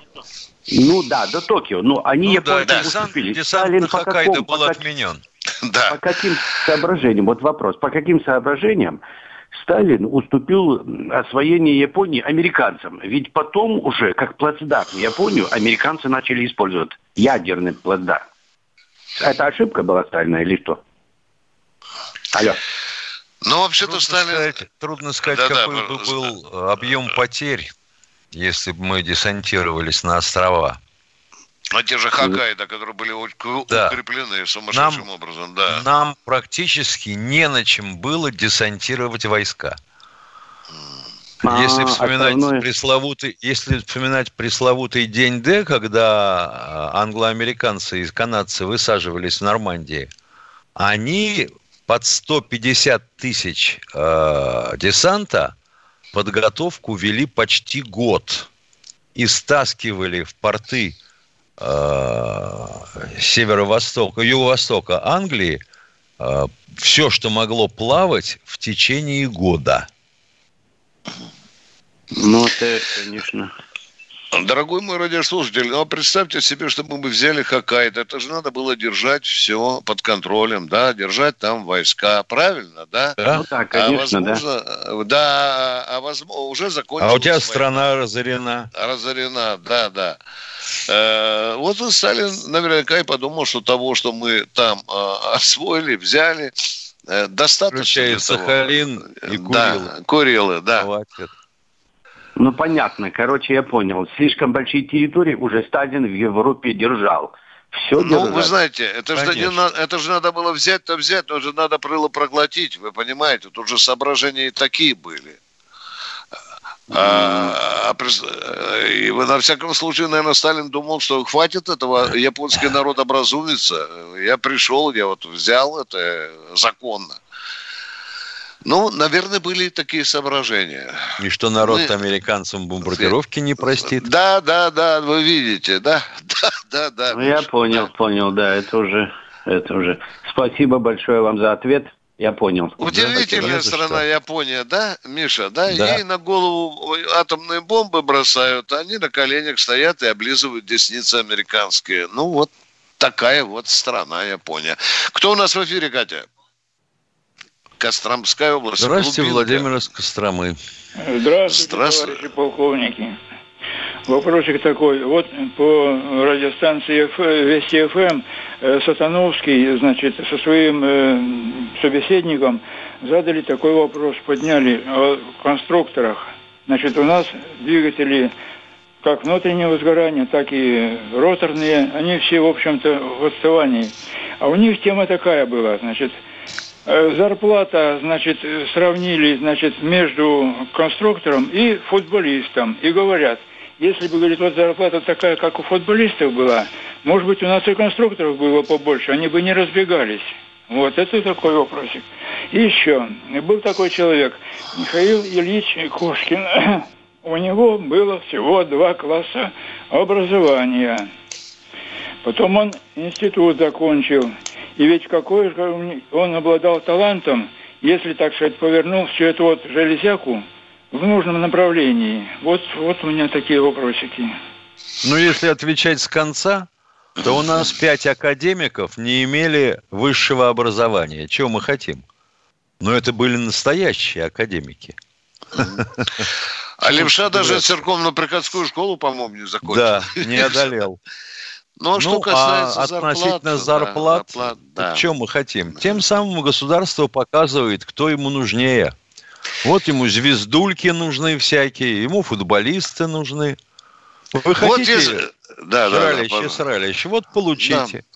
[SPEAKER 18] Ну да, до Токио. Но они ну, японцы
[SPEAKER 3] да, уступили. Десант Сталин по какому, был по, отменен.
[SPEAKER 18] Да. По каким соображениям? Вот вопрос. По каким соображениям Сталин уступил освоение Японии американцам. Ведь потом уже, как плацдарм Японию, американцы начали использовать ядерный плацдарм. Это ошибка была Сталина или что?
[SPEAKER 2] Алло. Ну, вообще-то
[SPEAKER 3] Сталин... Сказать, трудно сказать, да, какой да, бы был объем потерь, если бы мы десантировались на острова.
[SPEAKER 2] А те же Хоккайдо, которые были да. укреплены сумасшедшим нам, образом, да.
[SPEAKER 3] Нам практически не на чем было десантировать войска. А, если вспоминать основной... пресловутый, если вспоминать пресловутый день Д, когда а, англоамериканцы и канадцы высаживались в Нормандии, они под 150 тысяч э, десанта подготовку вели почти год и стаскивали в порты э, северо-востока, юго-востока Англии э, все, что могло плавать в течение года.
[SPEAKER 18] Ну, это, конечно.
[SPEAKER 2] Дорогой мой радиослушатель, ну, а представьте себе, что мы бы взяли Хоккайдо. Это же надо было держать все под контролем, да, держать там войска, правильно, да?
[SPEAKER 18] Да, ну, да конечно, а возможно,
[SPEAKER 2] да. Да, а возможно, уже закончилась
[SPEAKER 3] А у тебя война. страна разорена.
[SPEAKER 2] Разорена, да, да. Э, вот Сталин наверняка и подумал, что того, что мы там э, освоили, взяли, э, достаточно.
[SPEAKER 3] Включая Сахалин и Курилы. Да,
[SPEAKER 2] Курилы, да. Хватит.
[SPEAKER 18] Ну, понятно. Короче, я понял. Слишком большие территории уже Сталин в Европе держал. Все
[SPEAKER 2] ну, держать. вы знаете, это же, не, это же надо было взять-то взять, но же надо было проглотить, вы понимаете? Тут уже соображения и такие были. А, а, и на всяком случае, наверное, Сталин думал, что хватит этого, японский народ образумится. Я пришел, я вот взял это законно. Ну, наверное, были такие соображения.
[SPEAKER 3] И что народ Мы... американцам бомбардировки не простит?
[SPEAKER 2] Да, да, да, вы видите, да, да, да, да.
[SPEAKER 18] Ну, я понял, да. понял, да, это уже, это уже. Спасибо большое вам за ответ. Я понял.
[SPEAKER 2] Удивительная да, страна Япония, да, Миша, да? да? Ей на голову атомные бомбы бросают, а они на коленях стоят и облизывают десницы американские. Ну, вот такая вот страна Япония. Кто у нас в эфире, Катя? Костромская область.
[SPEAKER 3] Здравствуйте, Глубинка. Владимир из Костромы.
[SPEAKER 19] Здравствуйте, Здравствуйте, товарищи полковники. Вопросик такой. Вот по радиостанции Вести ФМ э, Сатановский, значит, со своим э, собеседником задали такой вопрос, подняли о конструкторах. Значит, у нас двигатели как внутреннего сгорания, так и роторные, они все, в общем-то, в отставании. А у них тема такая была, значит, зарплата, значит, сравнили, значит, между конструктором и футболистом. И говорят, если бы, говорит, вот зарплата такая, как у футболистов была, может быть, у нас и конструкторов было побольше, они бы не разбегались. Вот, это такой вопросик. И еще, был такой человек, Михаил Ильич Кошкин. У него было всего два класса образования. Потом он институт закончил. И ведь какой же он обладал талантом, если, так сказать, повернул всю эту вот железяку в нужном направлении. Вот, вот у меня такие вопросики.
[SPEAKER 3] Ну, если отвечать с конца, то у нас пять академиков не имели высшего образования. Чего мы хотим? Но это были настоящие академики.
[SPEAKER 2] А Левша даже церковно-приходскую школу, по-моему, не закончил.
[SPEAKER 3] Да, не одолел.
[SPEAKER 2] Ну, а что ну, касается
[SPEAKER 3] а относительно зарплат, да, зарплат да. что мы хотим? Тем самым государство показывает, кто ему нужнее. Вот ему звездульки нужны всякие, ему футболисты нужны. Вы хотите вот если... да, сралище, да, сралище, вот получите. Да.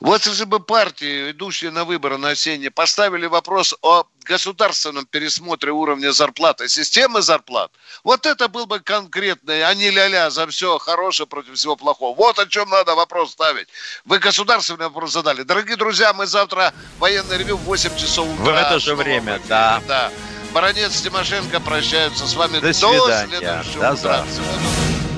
[SPEAKER 2] Вот если бы партии, идущие на выборы на осенние, поставили вопрос о государственном пересмотре уровня зарплаты, системы зарплат, вот это был бы конкретный, а не ля-ля за все хорошее против всего плохого. Вот о чем надо вопрос ставить. Вы государственный вопрос задали. Дорогие друзья, мы завтра военный ревю в 8 часов утра.
[SPEAKER 3] В это же время, да.
[SPEAKER 2] Да. Баронец Тимошенко прощаются с вами до, до следующего
[SPEAKER 3] до утра. Завтра.